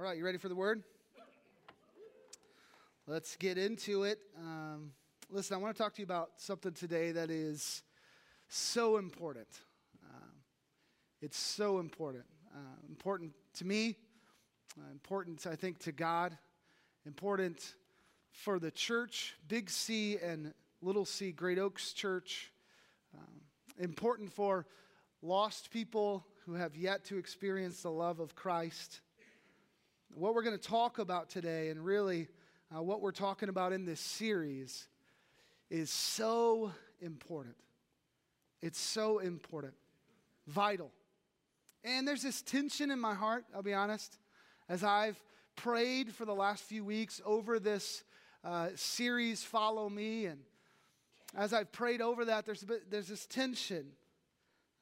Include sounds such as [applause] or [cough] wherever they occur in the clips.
All right, you ready for the word? Let's get into it. Um, listen, I want to talk to you about something today that is so important. Um, it's so important. Uh, important to me, uh, important, I think, to God, important for the church, Big C and Little C, Great Oaks Church, um, important for lost people who have yet to experience the love of Christ. What we're going to talk about today, and really uh, what we're talking about in this series, is so important. It's so important, vital. And there's this tension in my heart, I'll be honest, as I've prayed for the last few weeks over this uh, series, Follow Me. And as I've prayed over that, there's, bit, there's this tension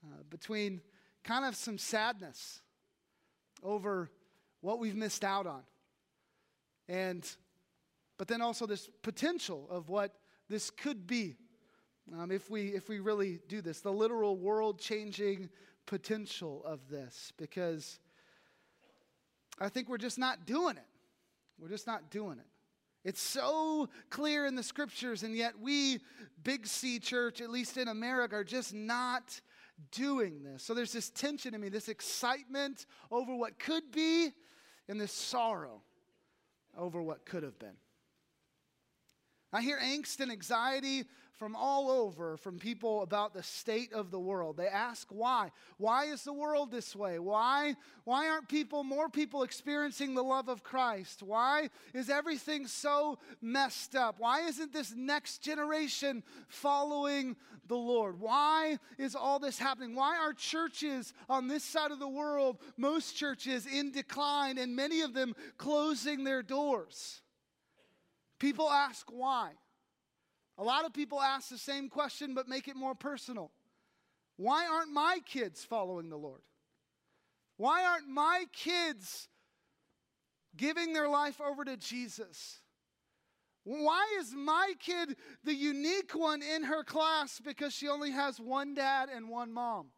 uh, between kind of some sadness over what we've missed out on. And, but then also this potential of what this could be um, if, we, if we really do this, the literal world changing potential of this, because I think we're just not doing it. We're just not doing it. It's so clear in the scriptures, and yet we, Big C Church, at least in America, are just not doing this. So there's this tension in me, this excitement over what could be, and this sorrow over what could have been. I hear angst and anxiety from all over from people about the state of the world. They ask why. Why is the world this way? Why, why aren't people, more people experiencing the love of Christ? Why is everything so messed up? Why isn't this next generation following the Lord? Why is all this happening? Why are churches on this side of the world, most churches in decline, and many of them closing their doors? People ask why. A lot of people ask the same question but make it more personal. Why aren't my kids following the Lord? Why aren't my kids giving their life over to Jesus? Why is my kid the unique one in her class because she only has one dad and one mom?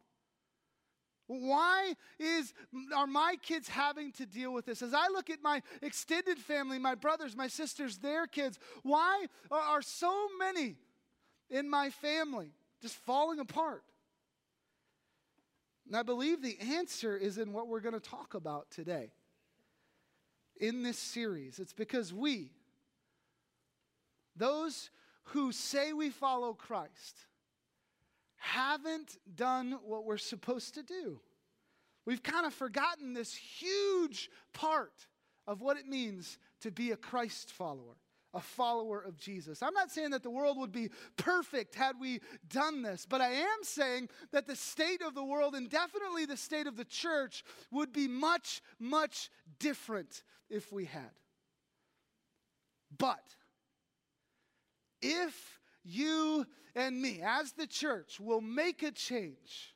Why is, are my kids having to deal with this? As I look at my extended family, my brothers, my sisters, their kids, why are, so many in my family just falling apart? And I believe the answer is in what we're going to talk about today in this series. It's because we, those who say we follow Christ, haven't done what we're supposed to do. We've kind of forgotten this huge part of what it means to be a Christ follower, a follower of Jesus. I'm not saying that the world would be perfect had we done this, but I am saying that the state of the world and definitely the state of the church would be much, much different if we had. But if you and me, as the church, will make a change.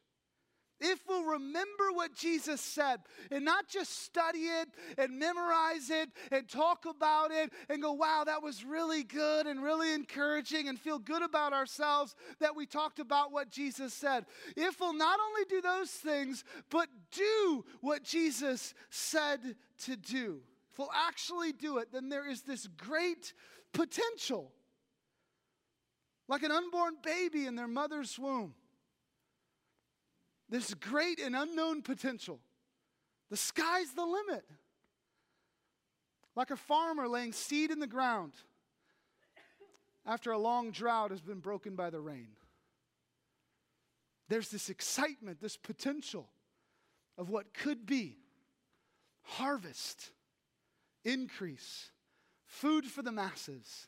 If we'll remember what Jesus said and not just study it and memorize it and talk about it and go, wow, that was really good and really encouraging and feel good about ourselves that we talked about what Jesus said. If we'll not only do those things, but do what Jesus said to do, if we'll actually do it, then there is this great potential like an unborn baby in their mother's womb. This great and unknown potential. The sky's the limit. Like a farmer laying seed in the ground after a long drought has been broken by the rain. There's this excitement, this potential of what could be harvest, increase, food for the masses,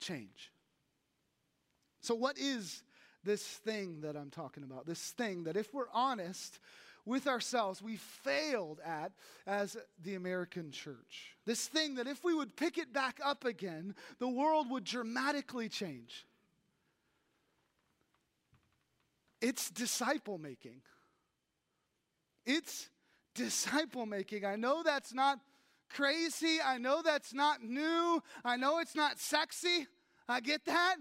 change. So, what is this thing that I'm talking about? This thing that, if we're honest with ourselves, we failed at as the American church. This thing that, if we would pick it back up again, the world would dramatically change. It's disciple making. It's disciple making. I know that's not crazy. I know that's not new. I know it's not sexy. I get that.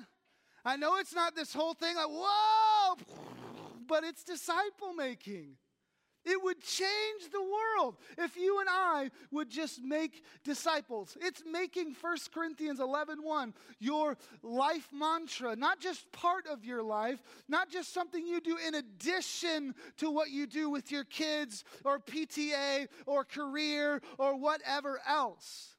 I know it's not this whole thing like, whoa, [laughs] but it's disciple making. It would change the world if you and I would just make disciples. It's making 1 Corinthians 11 1 your life mantra, not just part of your life, not just something you do in addition to what you do with your kids or PTA or career or whatever else.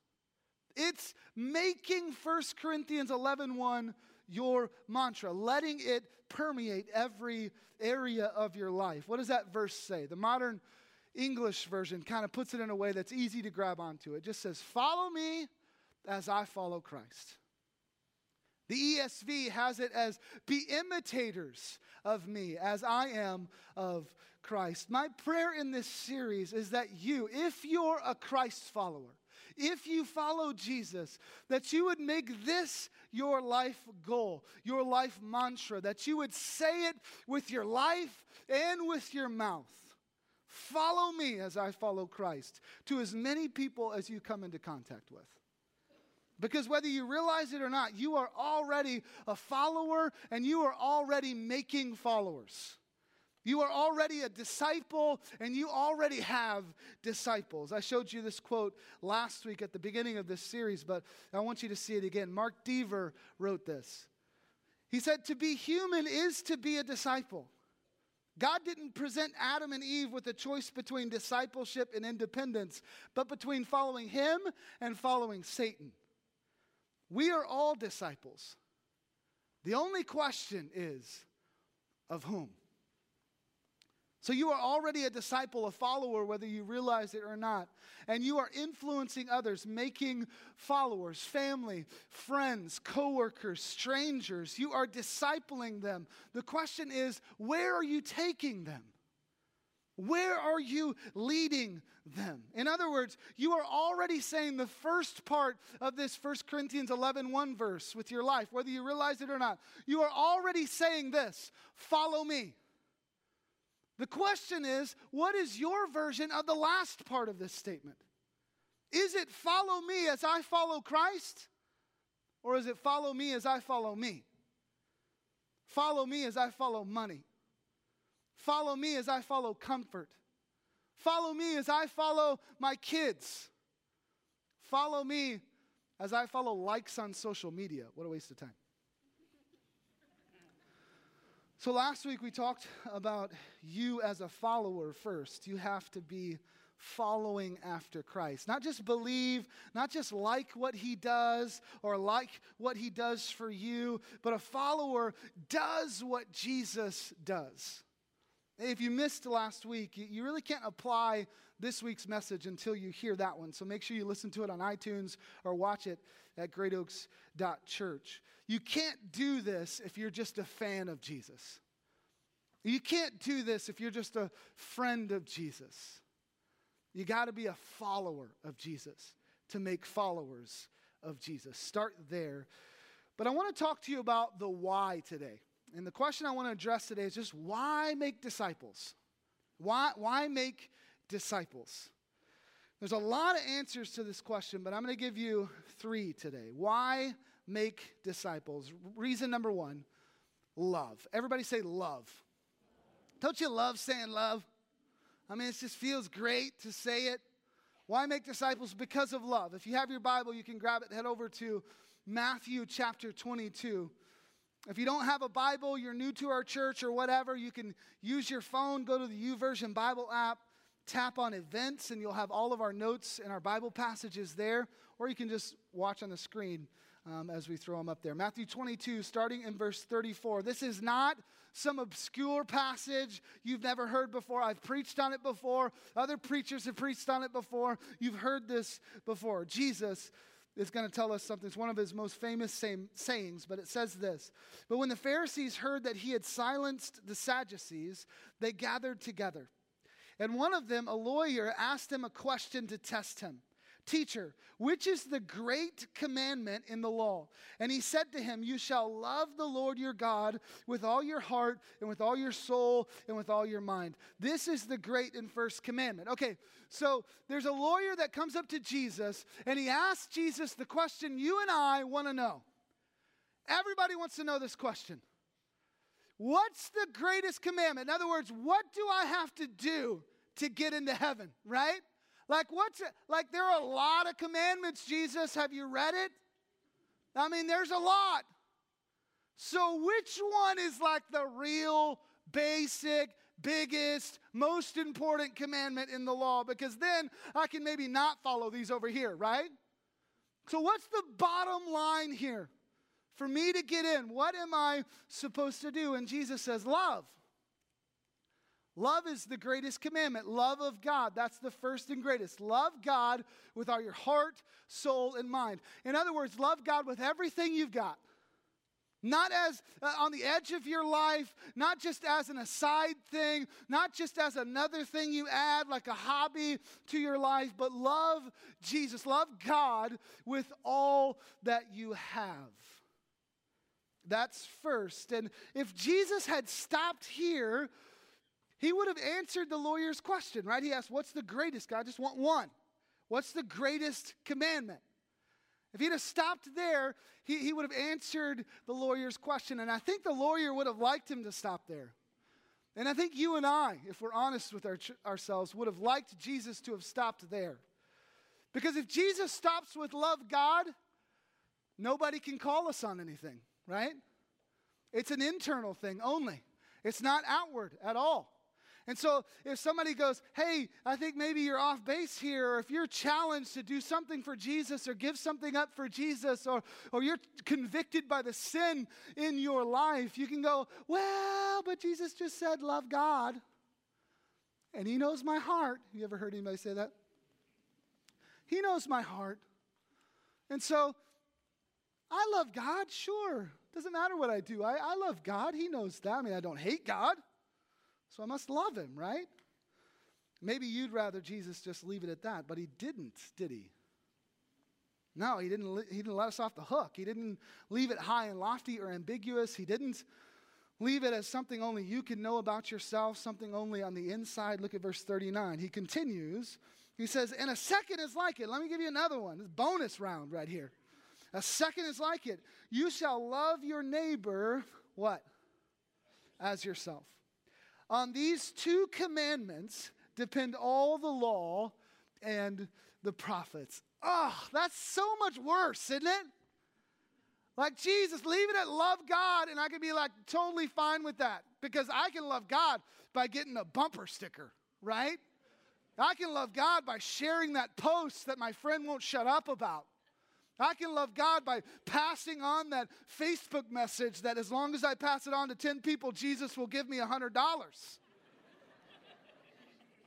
It's making 1 Corinthians 11 1 your mantra, letting it permeate every area of your life. What does that verse say? The modern English version kind of puts it in a way that's easy to grab onto. It just says, Follow me as I follow Christ. The ESV has it as, Be imitators of me as I am of Christ. My prayer in this series is that you, if you're a Christ follower, if you follow Jesus, that you would make this your life goal, your life mantra, that you would say it with your life and with your mouth. Follow me as I follow Christ to as many people as you come into contact with. Because whether you realize it or not, you are already a follower and you are already making followers. You are already a disciple and you already have disciples. I showed you this quote last week at the beginning of this series, but I want you to see it again. Mark Dever wrote this. He said, To be human is to be a disciple. God didn't present Adam and Eve with a choice between discipleship and independence, but between following Him and following Satan. We are all disciples. The only question is of whom? So you are already a disciple, a follower, whether you realize it or not. And you are influencing others, making followers, family, friends, coworkers, strangers. You are discipling them. The question is, where are you taking them? Where are you leading them? In other words, you are already saying the first part of this 1 Corinthians 11 1 verse with your life, whether you realize it or not. You are already saying this follow me. The question is, what is your version of the last part of this statement? Is it follow me as I follow Christ? Or is it follow me as I follow me? Follow me as I follow money. Follow me as I follow comfort. Follow me as I follow my kids. Follow me as I follow likes on social media. What a waste of time. So last week we talked about you as a follower first. You have to be following after Christ. Not just believe, not just like what he does or like what he does for you, but a follower does what Jesus does. If you missed last week, you really can't apply this week's message until you hear that one. So make sure you listen to it on iTunes or watch it at greatoaks.church. You can't do this if you're just a fan of Jesus. You can't do this if you're just a friend of Jesus. You got to be a follower of Jesus to make followers of Jesus. Start there. But I want to talk to you about the why today. And the question I want to address today is just why make disciples? Why, why make disciples? There's a lot of answers to this question, but I'm going to give you three today. Why make disciples. Reason number one love. Everybody say love. Don't you love saying love? I mean, it just feels great to say it. Why make disciples? Because of love. If you have your Bible, you can grab it, head over to Matthew chapter 22. If you don't have a Bible, you're new to our church or whatever, you can use your phone, go to the YouVersion Bible app, tap on events, and you'll have all of our notes and our Bible passages there, or you can just watch on the screen um, as we throw them up there. Matthew 22, starting in verse 34. This is not some obscure passage you've never heard before. I've preached on it before. Other preachers have preached on it before. You've heard this before. Jesus is going to tell us something. It's one of his most famous sayings, but it says this But when the Pharisees heard that he had silenced the Sadducees, they gathered together. And one of them, a lawyer, asked him a question to test him. Teacher, which is the great commandment in the law? And he said to him, You shall love the Lord your God with all your heart and with all your soul and with all your mind. This is the great and first commandment. Okay, so there's a lawyer that comes up to Jesus and he asks Jesus the question you and I want to know. Everybody wants to know this question. What's the greatest commandment? In other words, what do I have to do to get into heaven, right? Like, what's it? Like, there are a lot of commandments, Jesus. Have you read it? I mean, there's a lot. So, which one is like the real basic, biggest, most important commandment in the law? Because then I can maybe not follow these over here, right? So, what's the bottom line here? For me to get in, what am I supposed to do? And Jesus says, Love. Love is the greatest commandment. Love of God. That's the first and greatest. Love God with all your heart, soul, and mind. In other words, love God with everything you've got. Not as uh, on the edge of your life, not just as an aside thing, not just as another thing you add like a hobby to your life, but love Jesus, love God with all that you have. That's first. And if Jesus had stopped here, he would have answered the lawyer's question, right? He asked, What's the greatest? God, I just want one. What's the greatest commandment? If he'd have stopped there, he, he would have answered the lawyer's question. And I think the lawyer would have liked him to stop there. And I think you and I, if we're honest with our, ourselves, would have liked Jesus to have stopped there. Because if Jesus stops with love God, nobody can call us on anything, right? It's an internal thing only, it's not outward at all. And so if somebody goes, hey, I think maybe you're off base here, or if you're challenged to do something for Jesus or give something up for Jesus, or, or you're convicted by the sin in your life, you can go, well, but Jesus just said, love God. And he knows my heart. You ever heard anybody say that? He knows my heart. And so I love God, sure. Doesn't matter what I do. I, I love God. He knows that. I mean, I don't hate God. So I must love him, right? Maybe you'd rather Jesus just leave it at that, but he didn't, did he? No, he didn't, he didn't let us off the hook. He didn't leave it high and lofty or ambiguous. He didn't leave it as something only you can know about yourself, something only on the inside. Look at verse 39. He continues. He says, And a second is like it. Let me give you another one. This bonus round right here. A second is like it. You shall love your neighbor, what? As yourself. On these two commandments depend all the law and the prophets. Oh, that's so much worse, isn't it? Like Jesus, leave it at love God, and I can be like totally fine with that because I can love God by getting a bumper sticker, right? I can love God by sharing that post that my friend won't shut up about. I can love God by passing on that Facebook message that as long as I pass it on to 10 people, Jesus will give me $100.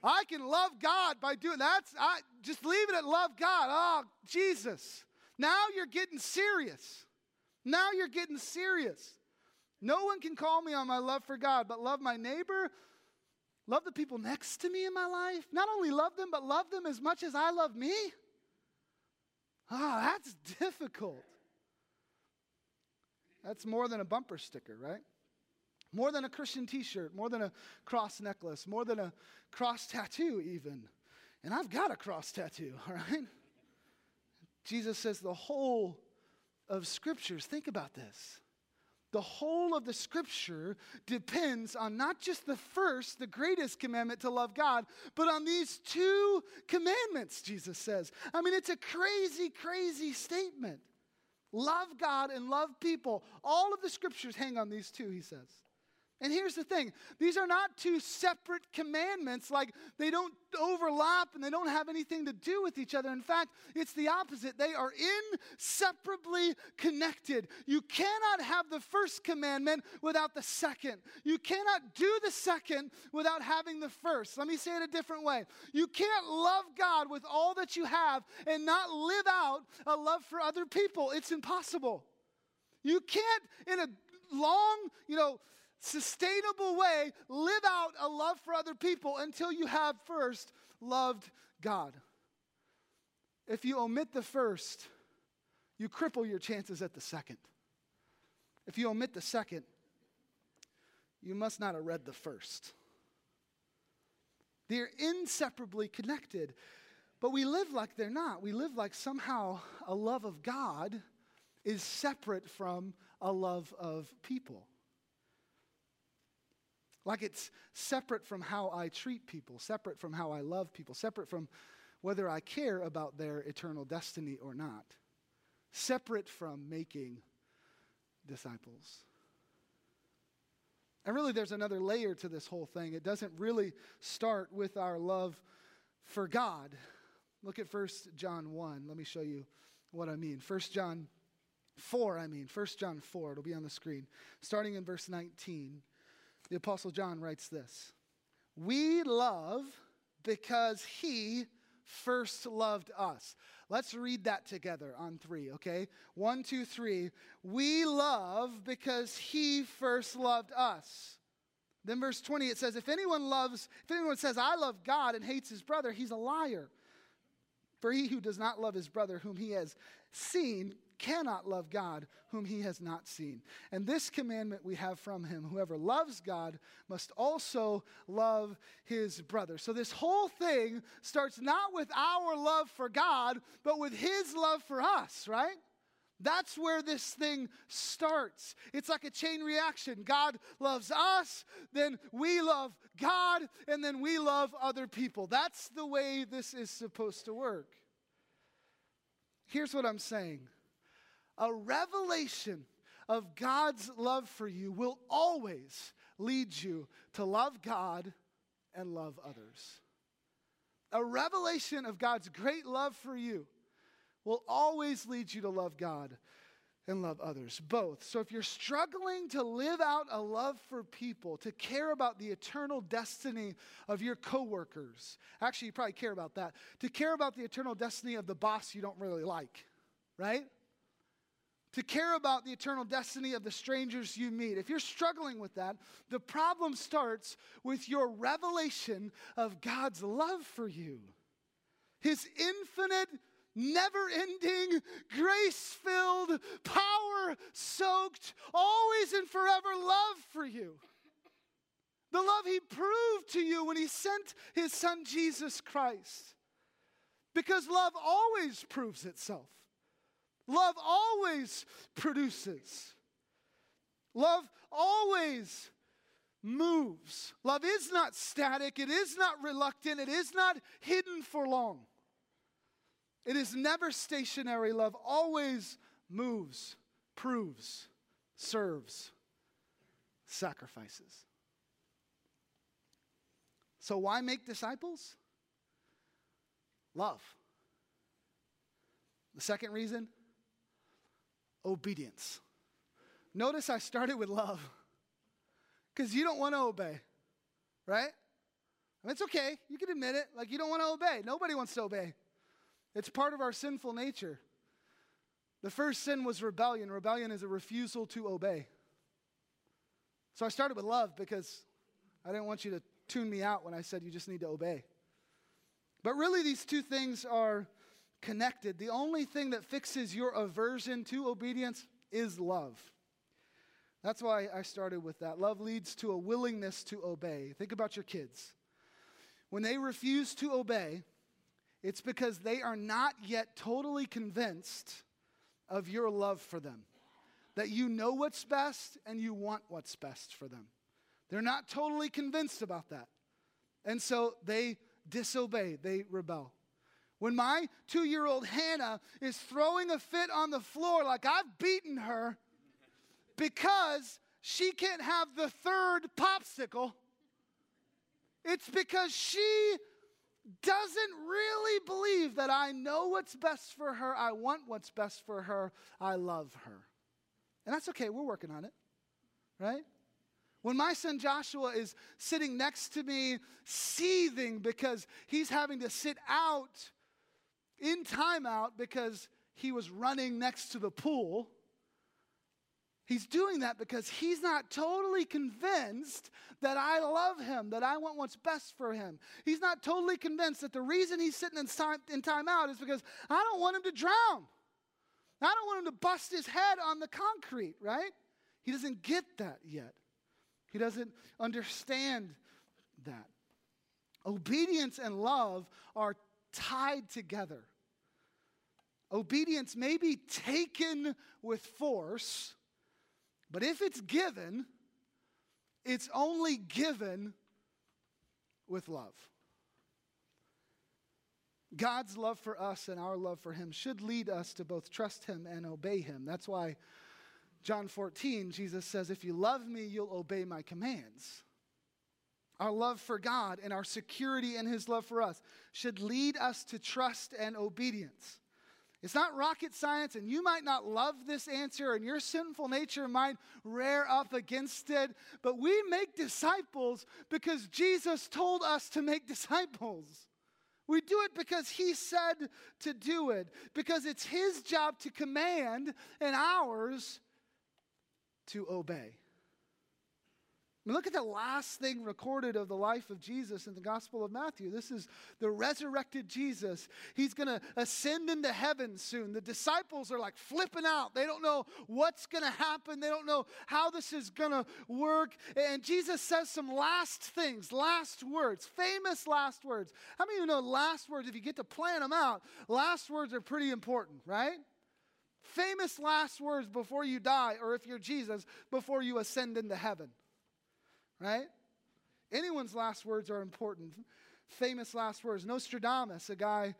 I can love God by doing that's I just leave it at love God. Oh, Jesus. Now you're getting serious. Now you're getting serious. No one can call me on my love for God, but love my neighbor, love the people next to me in my life. Not only love them, but love them as much as I love me. Ah, oh, that's difficult. That's more than a bumper sticker, right? More than a Christian t shirt, more than a cross necklace, more than a cross tattoo, even. And I've got a cross tattoo, [laughs] all right? Jesus says the whole of scriptures, think about this. The whole of the scripture depends on not just the first, the greatest commandment to love God, but on these two commandments, Jesus says. I mean, it's a crazy, crazy statement. Love God and love people. All of the scriptures hang on these two, he says. And here's the thing these are not two separate commandments, like they don't overlap and they don't have anything to do with each other. In fact, it's the opposite. They are inseparably connected. You cannot have the first commandment without the second. You cannot do the second without having the first. Let me say it a different way. You can't love God with all that you have and not live out a love for other people. It's impossible. You can't, in a long, you know, sustainable way live out a love for other people until you have first loved God. If you omit the first, you cripple your chances at the second. If you omit the second, you must not have read the first. They're inseparably connected, but we live like they're not. We live like somehow a love of God is separate from a love of people. Like it's separate from how I treat people, separate from how I love people, separate from whether I care about their eternal destiny or not, separate from making disciples. And really, there's another layer to this whole thing. It doesn't really start with our love for God. Look at 1 John 1. Let me show you what I mean. 1 John 4, I mean. 1 John 4. It'll be on the screen. Starting in verse 19, the Apostle John writes this We love because he first loved us. Let's read that together on three, okay? One, two, three. We love because he first loved us. Then verse 20 it says, if anyone loves, if anyone says, I love God and hates his brother, he's a liar. For he who does not love his brother whom he has seen cannot love God whom he has not seen. And this commandment we have from him whoever loves God must also love his brother. So this whole thing starts not with our love for God, but with his love for us, right? That's where this thing starts. It's like a chain reaction. God loves us, then we love God, and then we love other people. That's the way this is supposed to work. Here's what I'm saying a revelation of God's love for you will always lead you to love God and love others. A revelation of God's great love for you will always lead you to love God and love others, both. So if you're struggling to live out a love for people, to care about the eternal destiny of your coworkers, actually, you probably care about that, to care about the eternal destiny of the boss you don't really like, right? To care about the eternal destiny of the strangers you meet. If you're struggling with that, the problem starts with your revelation of God's love for you. His infinite never ending, grace filled, power soaked, always and forever love for you. The love he proved to you when he sent his son Jesus Christ. Because love always proves itself, love always produces, love always moves. Love is not static, it is not reluctant, it is not hidden for long. It is never stationary. Love always moves, proves, serves, sacrifices. So, why make disciples? Love. The second reason obedience. Notice I started with love because you don't want to obey, right? I mean, it's okay. You can admit it. Like, you don't want to obey. Nobody wants to obey. It's part of our sinful nature. The first sin was rebellion. Rebellion is a refusal to obey. So I started with love because I didn't want you to tune me out when I said you just need to obey. But really, these two things are connected. The only thing that fixes your aversion to obedience is love. That's why I started with that. Love leads to a willingness to obey. Think about your kids. When they refuse to obey, it's because they are not yet totally convinced of your love for them. That you know what's best and you want what's best for them. They're not totally convinced about that. And so they disobey, they rebel. When my two year old Hannah is throwing a fit on the floor like I've beaten her because she can't have the third popsicle, it's because she doesn't really believe that I know what's best for her, I want what's best for her, I love her. And that's okay, we're working on it, right? When my son Joshua is sitting next to me, seething because he's having to sit out in timeout because he was running next to the pool He's doing that because he's not totally convinced that I love him, that I want what's best for him. He's not totally convinced that the reason he's sitting in time, in time out is because I don't want him to drown. I don't want him to bust his head on the concrete, right? He doesn't get that yet. He doesn't understand that. Obedience and love are tied together. Obedience may be taken with force but if it's given, it's only given with love. God's love for us and our love for Him should lead us to both trust Him and obey Him. That's why John 14, Jesus says, If you love me, you'll obey my commands. Our love for God and our security in His love for us should lead us to trust and obedience. It's not rocket science, and you might not love this answer, and your sinful nature might rear up against it, but we make disciples because Jesus told us to make disciples. We do it because he said to do it, because it's his job to command and ours to obey. Mean, look at the last thing recorded of the life of Jesus in the Gospel of Matthew. This is the resurrected Jesus. He's going to ascend into heaven soon. The disciples are like flipping out. They don't know what's going to happen, they don't know how this is going to work. And Jesus says some last things, last words, famous last words. How many of you know last words, if you get to plan them out, last words are pretty important, right? Famous last words before you die, or if you're Jesus, before you ascend into heaven right? Anyone's last words are important. Famous last words. Nostradamus, a guy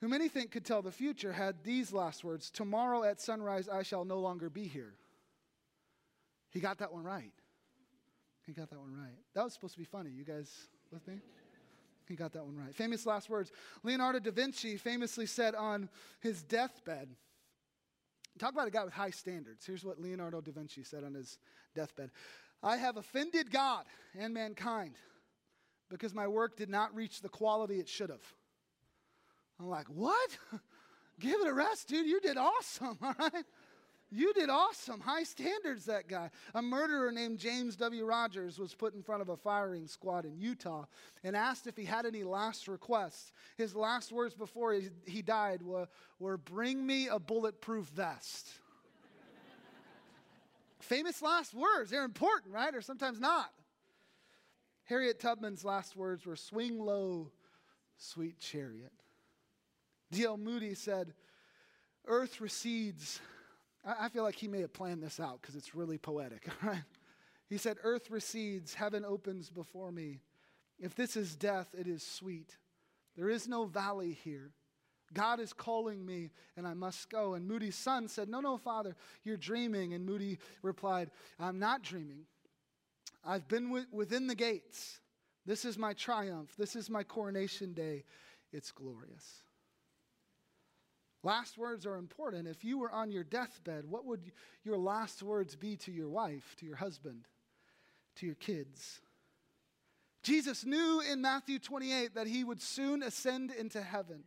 who many think could tell the future, had these last words Tomorrow at sunrise, I shall no longer be here. He got that one right. He got that one right. That was supposed to be funny. You guys with me? He got that one right. Famous last words. Leonardo da Vinci famously said on his deathbed, Talk about a guy with high standards. Here's what Leonardo da Vinci said on his deathbed I have offended God and mankind because my work did not reach the quality it should have. I'm like, what? [laughs] Give it a rest, dude. You did awesome, [laughs] all right? You did awesome. High standards, that guy. A murderer named James W. Rodgers was put in front of a firing squad in Utah and asked if he had any last requests. His last words before he, died were, were Bring me a bulletproof vest. Famous last words. They're important, right? Or sometimes not. Harriet Tubman's last words were Swing low, sweet chariot. D.L. Moody said, Earth recedes. I feel like he may have planned this out because it's really poetic, [laughs] right? He said, Earth recedes, heaven opens before me. If this is death, it is sweet. There is no valley here. God is calling me and I must go. And Moody's son said, No, no, father, you're dreaming. And Moody replied, I'm not dreaming. I've been w- within the gates. This is my triumph. This is my coronation day. It's glorious. Last words are important. If you were on your deathbed, what would your last words be to your wife, to your husband, to your kids? Jesus knew in Matthew 28 that he would soon ascend into heaven.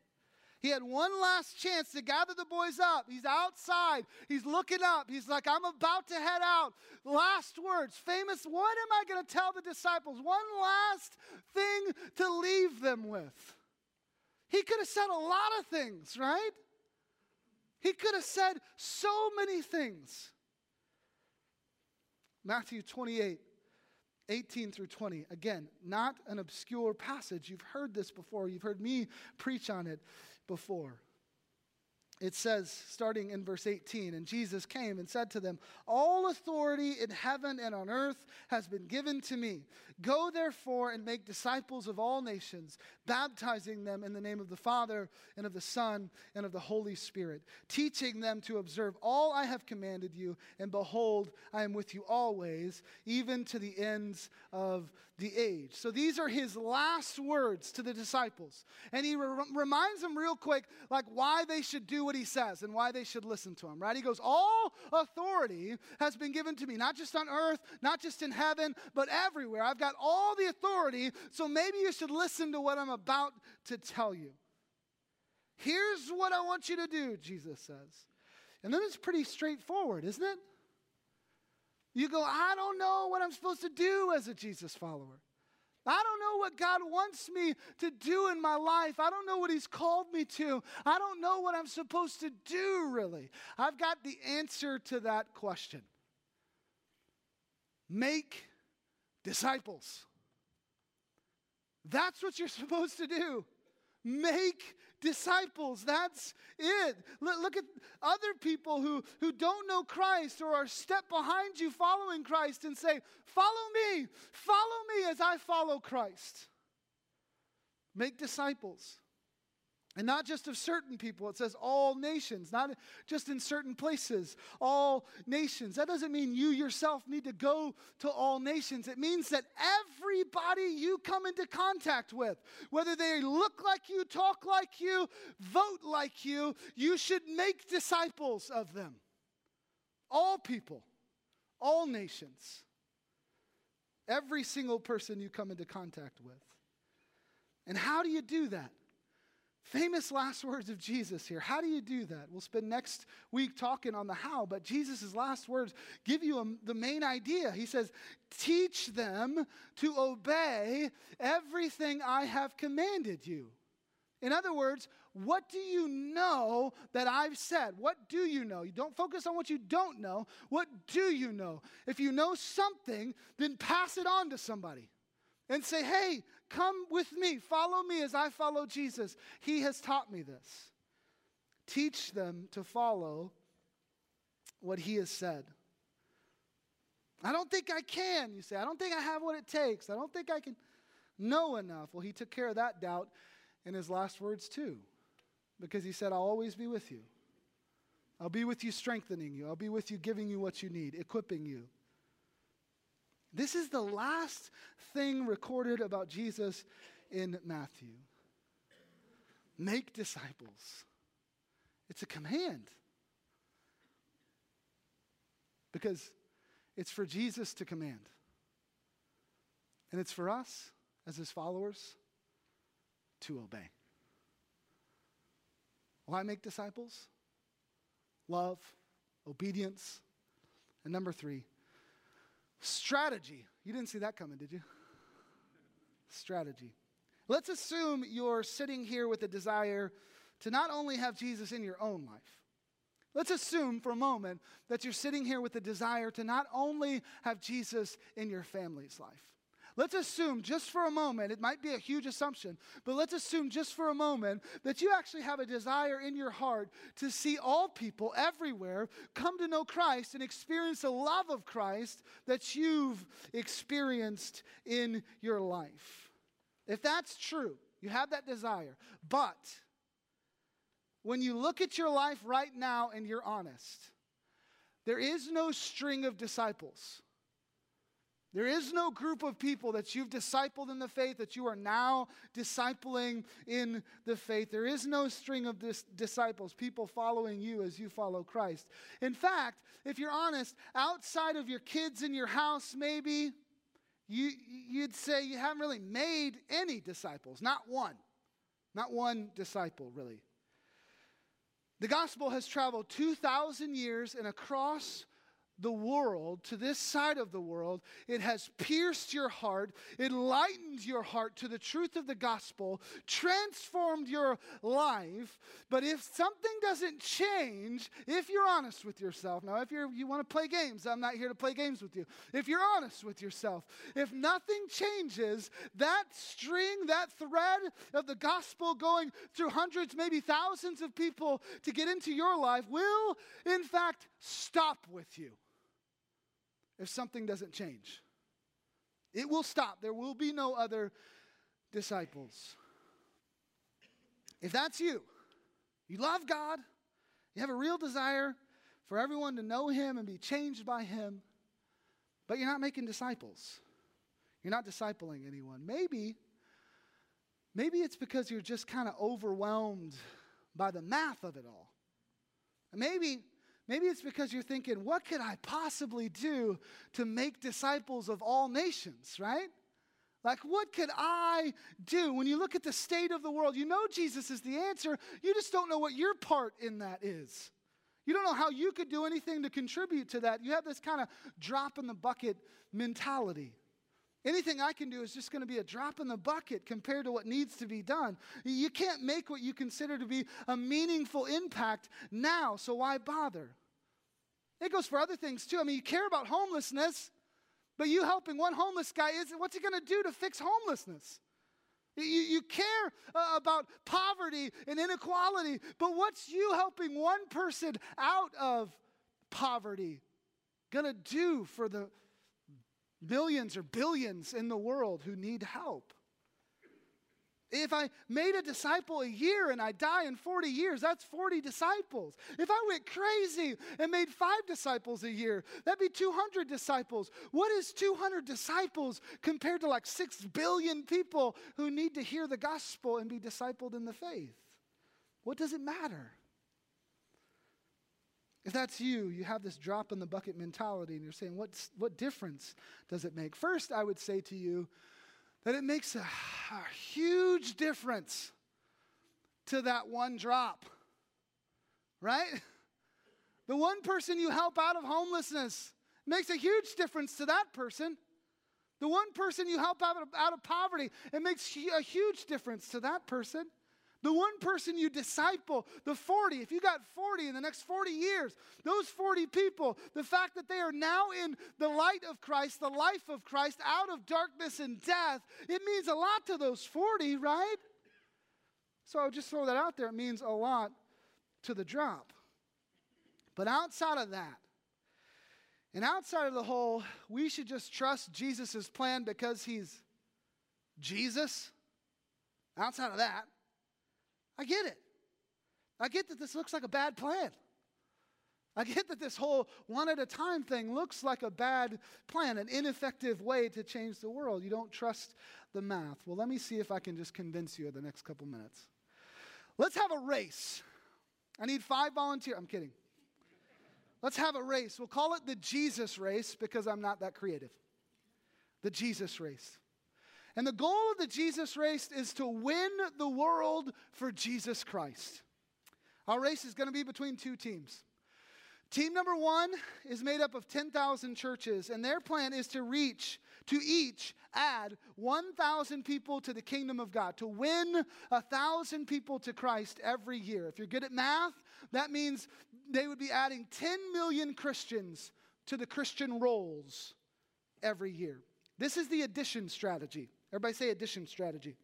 He had one last chance to gather the boys up. He's outside. He's looking up. He's like, I'm about to head out. Last words, famous. What am I going to tell the disciples? One last thing to leave them with. He could have said a lot of things, right? He could have said so many things. Matthew 28, 18 through 20. Again, not an obscure passage. You've heard this before, you've heard me preach on it before. It says, starting in verse 18, and Jesus came and said to them, All authority in heaven and on earth has been given to me. Go therefore and make disciples of all nations, baptizing them in the name of the Father and of the Son and of the Holy Spirit, teaching them to observe all I have commanded you. And behold, I am with you always, even to the ends of the age. So these are his last words to the disciples. And he re- reminds them real quick, like why they should do what he says and why they should listen to him, right? He goes, All authority has been given to me, not just on earth, not just in heaven, but everywhere. I've got all the authority, so maybe you should listen to what I'm about to tell you. Here's what I want you to do, Jesus says. And then it's pretty straightforward, isn't it? You go, I don't know what I'm supposed to do as a Jesus follower. I don't know what God wants me to do in my life. I don't know what He's called me to. I don't know what I'm supposed to do, really. I've got the answer to that question make disciples. That's what you're [laughs] supposed to do. Make disciples. That's it. Look at other people who, who don't know Christ or are step behind you following Christ and say, Follow me, follow me as I follow Christ. Make disciples. And not just of certain people, it says all nations, not just in certain places, all nations. That doesn't mean you yourself need to go to all nations. It means that everybody you come into contact with, whether they look like you, talk like you, vote like you, you should make disciples of them. All people, all nations, every single person you come into contact with. And how do you do that? Famous last words of Jesus here. How do you do that? We'll spend next week talking on the how, but Jesus' last words give you a, the main idea. He says, Teach them to obey everything I have commanded you. In other words, what do you know that I've said? What do you know? You don't focus on what you don't know. What do you know? If you know something, then pass it on to somebody and say, hey, come with me, follow me as I follow Jesus. He has taught me this. Teach them to follow what he has said. I don't think I can, you say. I don't think I have what it takes. I don't think I can know enough. Well, he took care of that doubt in his last words, too, because he said, I'll always be with you. I'll be with you, strengthening you. I'll be with you, giving you what you need, equipping you. This is the last thing recorded about Jesus in Matthew. Make disciples. It's a command. Because it's for Jesus to command. And it's for us, as his followers, to obey. Why make disciples? Love, obedience. And number three, Strategy. You didn't see that coming, did you? Strategy. Let's assume you're sitting here with a desire to not only have Jesus in your own life. Let's assume for a moment that you're sitting here with a desire to not only have Jesus in your family's life. Let's assume just for a moment, it might be a huge assumption, but let's assume just for a moment that you actually have a desire in your heart to see all people everywhere come to know Christ and experience the love of Christ that you've experienced in your life. If that's true, you have that desire, but when you look at your life right now and you're honest, there is no string of disciples. There is no group of people that you've discipled in the faith that you are now discipling in the faith. There is no string of dis- disciples, people following you as you follow Christ. In fact, if you're honest, outside of your kids in your house, maybe, you, you'd say you haven't really made any disciples. Not one. Not one disciple, really. The gospel has traveled 2,000 years and across the world, to this side of the world. It has pierced your heart, it lightened your heart to the truth of the gospel, transformed your life. But if something doesn't change, if you're honest with yourself, now if you're, you want to play games, I'm not here to play games with you. If you're honest with yourself, if nothing changes, that string, that thread of the gospel going through hundreds, maybe thousands of people to get into your life will, in fact, stop with you if something doesn't change. It will stop. There will be no other disciples. If that's you, you love God, you have a real desire for everyone to know Him and be changed by Him, but you're not making disciples. You're not discipling anyone. Maybe, maybe it's because you're just kind of overwhelmed by the math of it all. Maybe Maybe it's because you're thinking, what could I possibly do to make disciples of all nations, right? Like, what could I do? When you look at the state of the world, you know Jesus is the answer. You just don't know what your part in that is. You don't know how you could do anything to contribute to that. You have this kind of drop in the bucket mentality. Anything I can do is just going to be a drop in the bucket compared to what needs to be done. You can't make what you consider to be a meaningful impact now, so why bother? It goes for other things too. I mean, you care about homelessness, but you helping one homeless guy is what's he going to do to fix homelessness? You, you care uh, about poverty and inequality, but what's you helping one person out of poverty going to do for the millions or billions in the world who need help? If I made a disciple a year and I die in 40 years, that's 40 disciples. If I went crazy and made five disciples a year, that'd be 200 disciples. What is 200 disciples compared to like 6 billion people who need to hear the gospel and be discipled in the faith? What does it matter? If that's you, you have this drop in the bucket mentality and you're saying, What's, what difference does it make? First, I would say to you, that it makes a, a huge difference to that one drop, right? The one person you help out of homelessness makes a huge difference to that person. The one person you help out of, out of poverty, it makes a huge difference to that person. The one person you disciple, the 40, if you got 40 in the next 40 years, those 40 people, the fact that they are now in the light of Christ, the life of Christ, out of darkness and death, it means a lot to those 40, right? So I'll just throw that out there. It means a lot to the drop. But outside of that, and outside of the whole, we should just trust Jesus' plan because he's Jesus. Outside of that, I get it. I get that this looks like a bad plan. I get that this whole one at a time thing looks like a bad plan, an ineffective way to change the world. You don't trust the math. Well, let me see if I can just convince you in the next couple minutes. Let's have a race. I need five volunteers. I'm kidding. Let's have a race. We'll call it the Jesus race because I'm not that creative. The Jesus race. And the goal of the Jesus race is to win the world for Jesus Christ. Our race is going to be between two teams. Team number one is made up of 10,000 churches, and their plan is to reach, to each add 1,000 people to the kingdom of God, to win 1,000 people to Christ every year. If you're good at math, that means they would be adding 10 million Christians to the Christian rolls every year. This is the addition strategy. Everybody say addition strategy.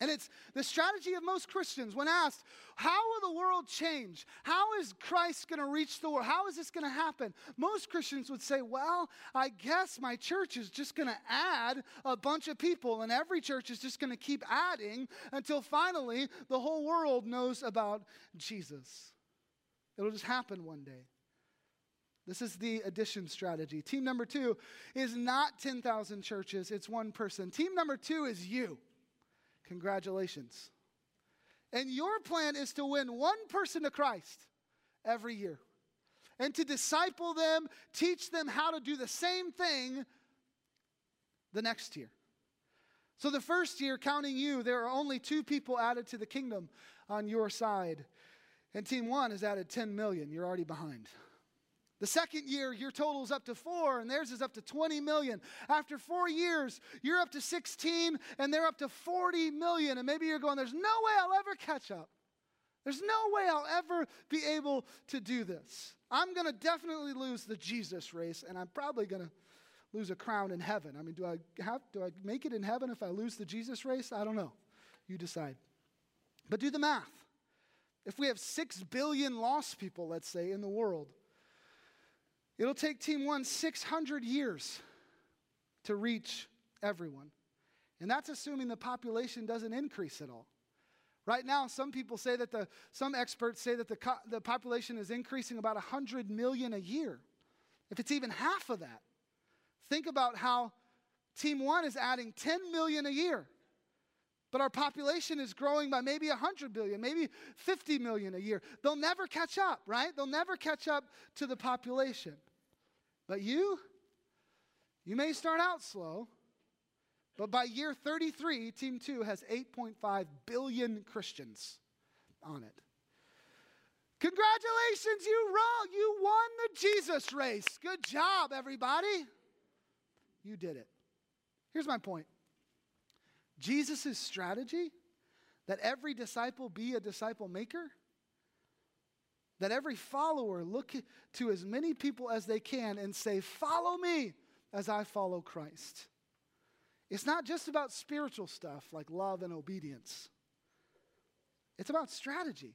And it's the strategy of most Christians when asked, How will the world change? How is Christ going to reach the world? How is this going to happen? Most Christians would say, Well, I guess my church is just going to add a bunch of people, and every church is just going to keep adding until finally the whole world knows about Jesus. It'll just happen one day. This is the addition strategy. Team number two is not 10,000 churches, it's one person. Team number two is you. Congratulations. And your plan is to win one person to Christ every year and to disciple them, teach them how to do the same thing the next year. So, the first year, counting you, there are only two people added to the kingdom on your side. And team one has added 10 million. You're already behind. The second year, your total is up to four, and theirs is up to 20 million. After four years, you're up to 16, and they're up to 40 million. And maybe you're going, There's no way I'll ever catch up. There's no way I'll ever be able to do this. I'm going to definitely lose the Jesus race, and I'm probably going to lose a crown in heaven. I mean, do I have do I make it in heaven if I lose the Jesus race? I don't know. You decide. But do the math. If we have 6 billion lost people, let's say, in the world, It'll take Team One 600 years to reach everyone. And that's assuming the population doesn't increase at all. Right now, some people say that the, some experts say that the, co- the population is increasing about 100 million a year. If it's even half of that, think about how Team One is adding 10 million a year. But our population is growing by maybe 100 billion, maybe 50 million a year. They'll never catch up, right? They'll never catch up to the population. But you, you may start out slow, but by year 33, Team 2 has 8.5 billion Christians on it. Congratulations, you, wrong. you won the Jesus race. Good job, everybody. You did it. Here's my point Jesus' strategy that every disciple be a disciple maker that every follower look to as many people as they can and say, Follow me as I follow Christ. It's not just about spiritual stuff like love and obedience, it's about strategy.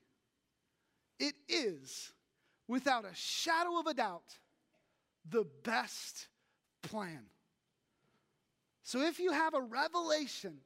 It is, without a shadow of a doubt, the best plan. So if you have a revelation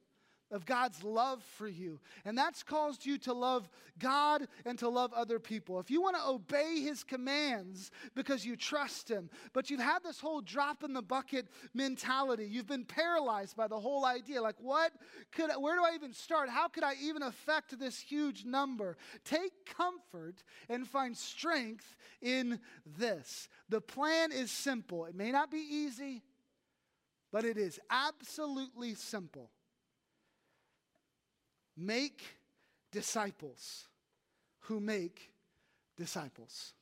of God's love for you. And that's caused you to love God and to love other people. If you want to obey His commands because you trust Him, but you've had this whole drop in the bucket mentality, you've been paralyzed by the whole idea like, what could, where do I even start? How could I even affect this huge number? Take comfort and find strength in this. The plan is simple. It may not be easy, but it is absolutely simple. Make disciples who make disciples.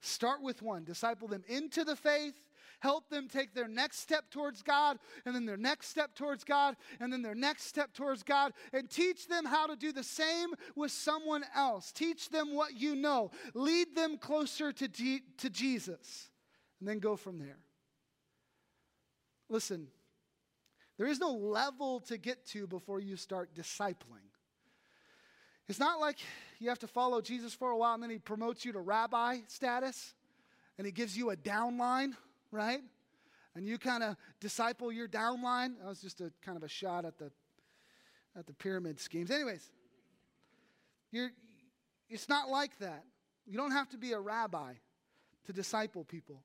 Start with one, disciple them into the faith, help them take their next step towards God, and then their next step towards God, and then their next step towards God, and teach them how to do the same with someone else. Teach them what you know, lead them closer to, to Jesus, and then go from there. Listen, there is no level to get to before you start discipling. It's not like you have to follow Jesus for a while and then he promotes you to rabbi status and he gives you a downline, right? And you kind of disciple your downline. That was just a kind of a shot at the at the pyramid schemes. Anyways, you're it's not like that. You don't have to be a rabbi to disciple people.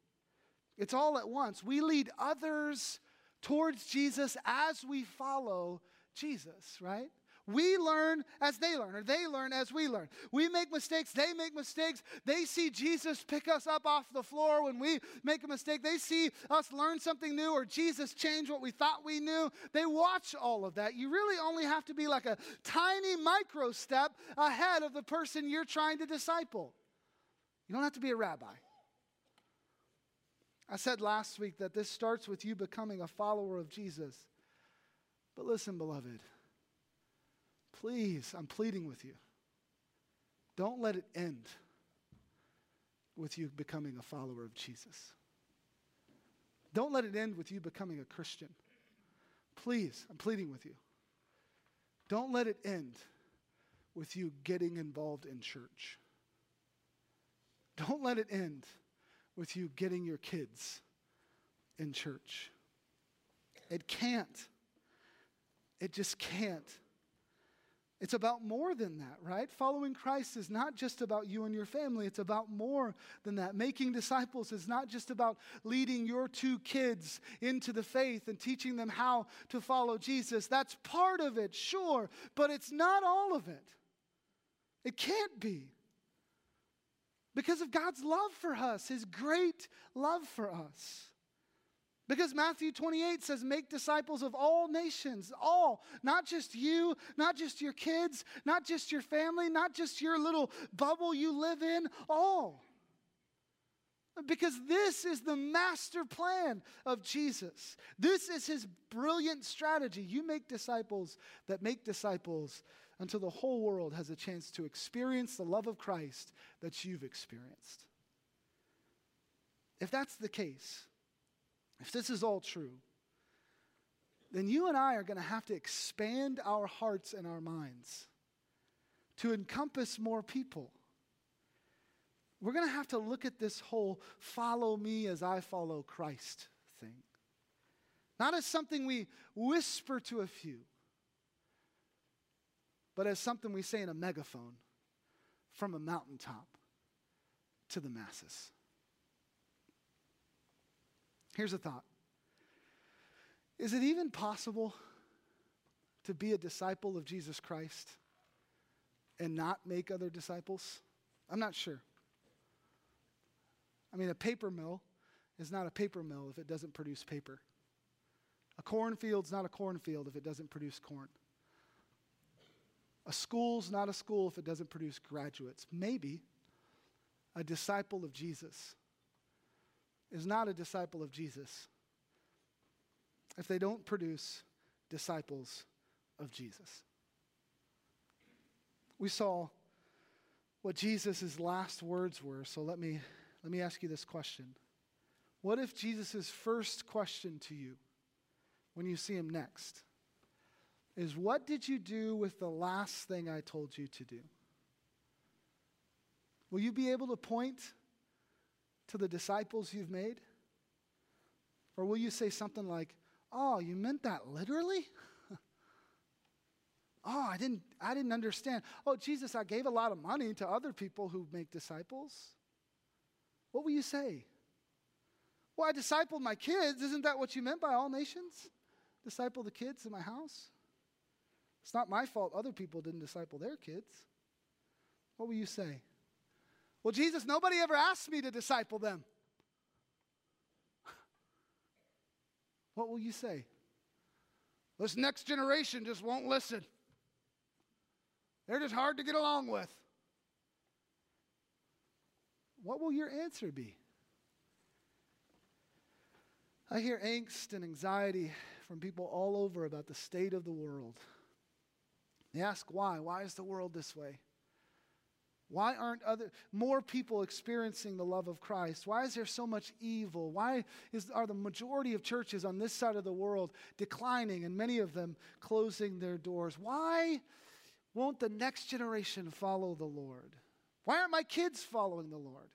It's all at once. We lead others towards Jesus as we follow Jesus, right? We learn as they learn, or they learn as we learn. We make mistakes, they make mistakes. They see Jesus pick us up off the floor when we make a mistake. They see us learn something new, or Jesus change what we thought we knew. They watch all of that. You really only have to be like a tiny micro step ahead of the person you're trying to disciple. You don't have to be a rabbi. I said last week that this starts with you becoming a follower of Jesus. But listen, beloved, please, I'm pleading with you. Don't let it end with you becoming a follower of Jesus. Don't let it end with you becoming a Christian. Please, I'm pleading with you. Don't let it end with you getting involved in church. Don't let it end with you getting your kids in church. It can't. It just can't. It's about more than that, right? Following Christ is not just about you and your family. It's about more than that. Making disciples is not just about leading your two kids into the faith and teaching them how to follow Jesus. That's part of it, sure, but it's not all of it. It can't be. Because of God's love for us, His great love for us. Because Matthew 28 says, make disciples of all nations, all, not just you, not just your kids, not just your family, not just your little bubble you live in, all. Because this is the master plan of Jesus. This is his brilliant strategy. You make disciples that make disciples until the whole world has a chance to experience the love of Christ that you've experienced. If that's the case, if this is all true, then you and I are going to have to expand our hearts and our minds to encompass more people. We're going to have to look at this whole follow me as I follow Christ thing. Not as something we whisper to a few, but as something we say in a megaphone from a mountaintop to the masses. Here's a thought Is it even possible to be a disciple of Jesus Christ and not make other disciples? I'm not sure. I mean, a paper mill is not a paper mill if it doesn't produce paper. A cornfield's not a cornfield if it doesn't produce corn. A school's not a school if it doesn't produce graduates. Maybe a disciple of Jesus is not a disciple of Jesus if they don't produce disciples of Jesus. We saw what Jesus' last words were, so let me, let me ask you this question. What if Jesus' first question to you when you see him next is what did you do with the last thing I told you to do? Will you be able to point to the disciples you've made? Or will you say something like, Oh, you meant that literally? [laughs] oh, I didn't, I didn't understand. Oh, Jesus, I gave a lot of money to other people who make disciples. What will you say? Well, I discipled my kids. Isn't that what you meant by all nations? Disciple the kids in my house? It's not my fault other people didn't disciple their kids. What will you say? Well, Jesus, nobody ever asked me to disciple them. [laughs] What will you say? This next generation just won't listen. They're just hard to get along with. What will your answer be? I hear angst and anxiety from people all over about the state of the world. They ask why. Why is the world this way? Why aren't other more people experiencing the love of Christ? Why is there so much evil? Why is, are the majority of churches on this side of the world declining and many of them closing their doors? Why won't the next generation follow the Lord? Why aren't my kids following the Lord?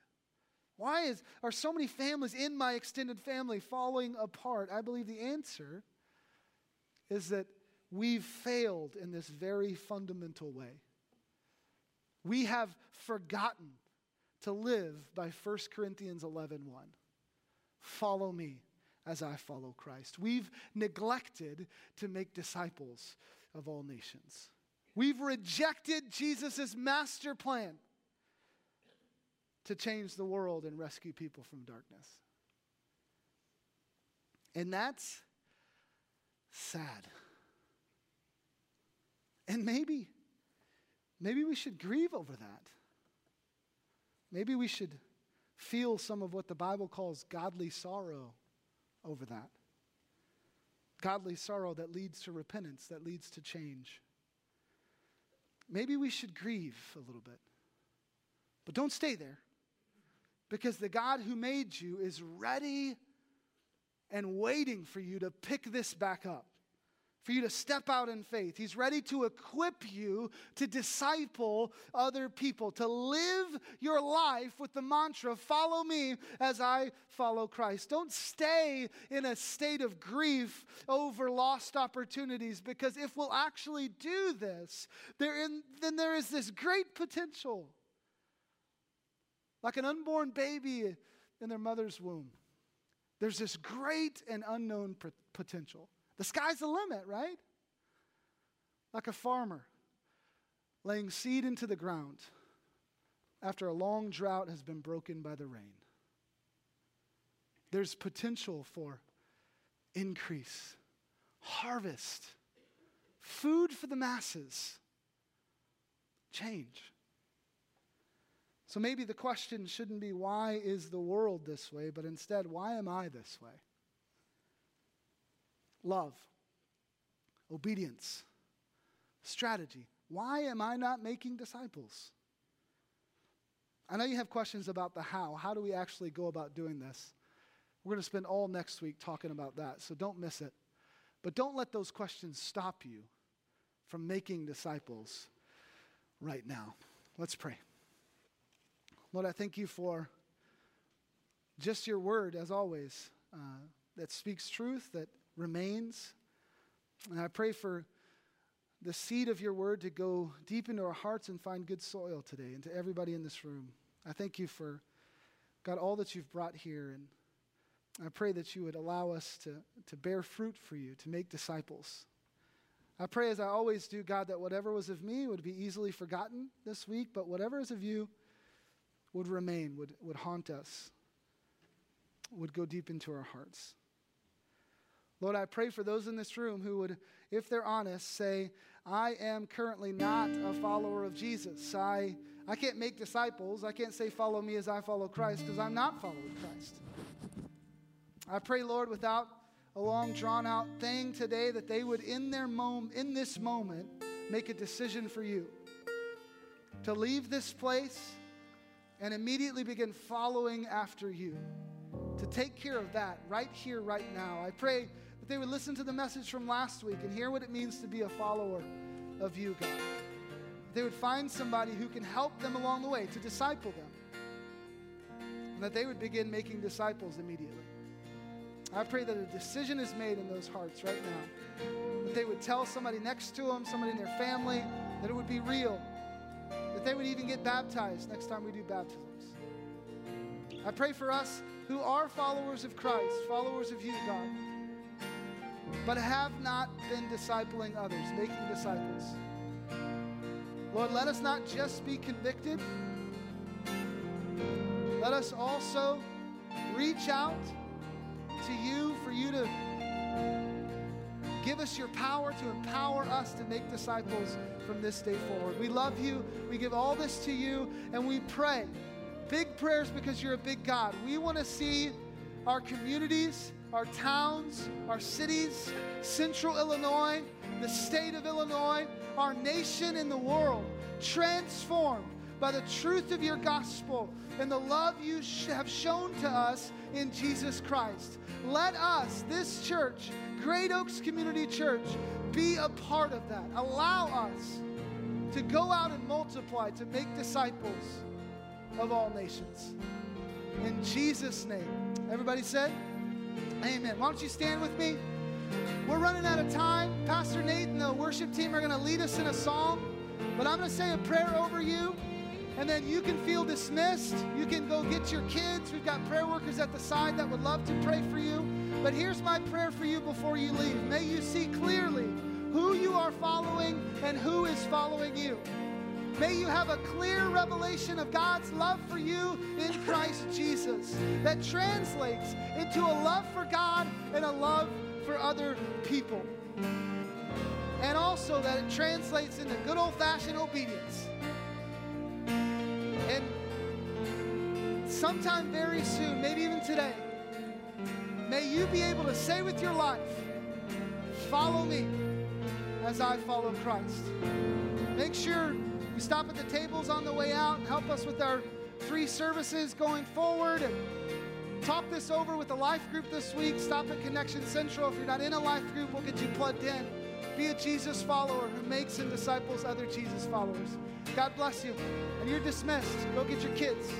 Why is, are so many families in my extended family falling apart? I believe the answer is that we've failed in this very fundamental way. We have forgotten to live by 1 Corinthians 11 1. Follow me as I follow Christ. We've neglected to make disciples of all nations. We've rejected Jesus' master plan to change the world and rescue people from darkness. And that's sad. And maybe, maybe we should grieve over that. Maybe we should feel some of what the Bible calls godly sorrow over that. Godly sorrow that leads to repentance, that leads to change. Maybe we should grieve a little bit. But don't stay there. Because the God who made you is ready and waiting for you to pick this back up for you to step out in faith. He's ready to equip you to disciple other people, to live your life with the mantra, follow me as I follow Christ. Don't stay in a state of grief over lost opportunities because if we'll actually do this, in, then there is this great potential. Like an unborn baby in their mother's womb, there's this great and unknown potential. The sky's the limit, right? Like a farmer laying seed into the ground after a long drought has been broken by the rain. There's potential for increase, harvest, food for the masses, change. So maybe the question shouldn't be, why is the world this way, but instead, why am I this way? Love, obedience, strategy. Why am I not making disciples? I know you have questions about the how. How do we actually go about doing this? We're going to spend all next week talking about that, so don't miss it. But don't let those questions stop you from making disciples right now. Let's pray. Lord, I thank you for just your word, as always, uh, that speaks truth, that remains. And I pray for the seed of your word to go deep into our hearts and find good soil today, and to everybody in this room. I thank you for, God, all that you've brought here. And I pray that you would allow us to, to bear fruit for you, to make disciples. I pray, as I always do, God, that whatever was of me would be easily forgotten this week, but whatever is of you would remain, would, would haunt us, would go deep into our hearts. Lord, I pray for those in this room who would, if they're honest, say, I am currently not a follower of Jesus. I, I can't make disciples. I can't say, Follow me as I follow Christ, because I'm not following Christ. I pray, Lord, without a long drawn out thing today, that they would, in, their mom- in this moment, make a decision for you to leave this place and immediately begin following after you, to take care of that right here, right now. I pray that they would listen to the message from last week and hear what it means to be a follower of you, God. They would find somebody who can help them along the way to disciple them. And that they would begin making disciples immediately. I pray that a decision is made in those hearts right now. That they would tell somebody next to them, somebody in their family, that it would be real. That they would even get baptized next time we do baptisms. I pray for us who are followers of Christ, followers of you, God, but have not been discipling others, making disciples. Lord, let us not just be convicted, let us also reach out to you for you to give us your power to empower us to make disciples from this day forward. We love you. We give all this to you, and we pray big prayers because you're a big God. We want to see our communities, our towns, our cities, central Illinois, the state of Illinois, our nation and the world transformed by the truth of your gospel and the love you have shown to us in Jesus Christ. Let us, this church, Great Oaks Community Church, be a part of that. Allow us to go out and multiply, to make disciples of all nations. In Jesus' name. Everybody said, Amen. Why don't you stand with me? We're running out of time. Pastor Nate and the worship team are going to lead us in a song, but I'm going to say a prayer over you, and then you can feel dismissed. You can go get your kids. We've got prayer workers at the side that would love to pray for you. But here's my prayer for you before you leave. May you see clearly who you are following and who is following you. May you have a clear revelation of God's love for you in Christ Jesus that translates into a love for God and a love for other people. And also that it translates into good old fashioned obedience. And sometime very soon, maybe even today, may you be able to say with your life, Follow me as I follow Christ. Make sure you stop at the tables on the way out and help us with our three services going forward talk this over with the life group this week. Stop at Connection Central. If you're not in a life group, we'll get you plugged in. Be a Jesus follower who makes and disciples other Jesus followers. God bless you. And you're dismissed. Go get your kids.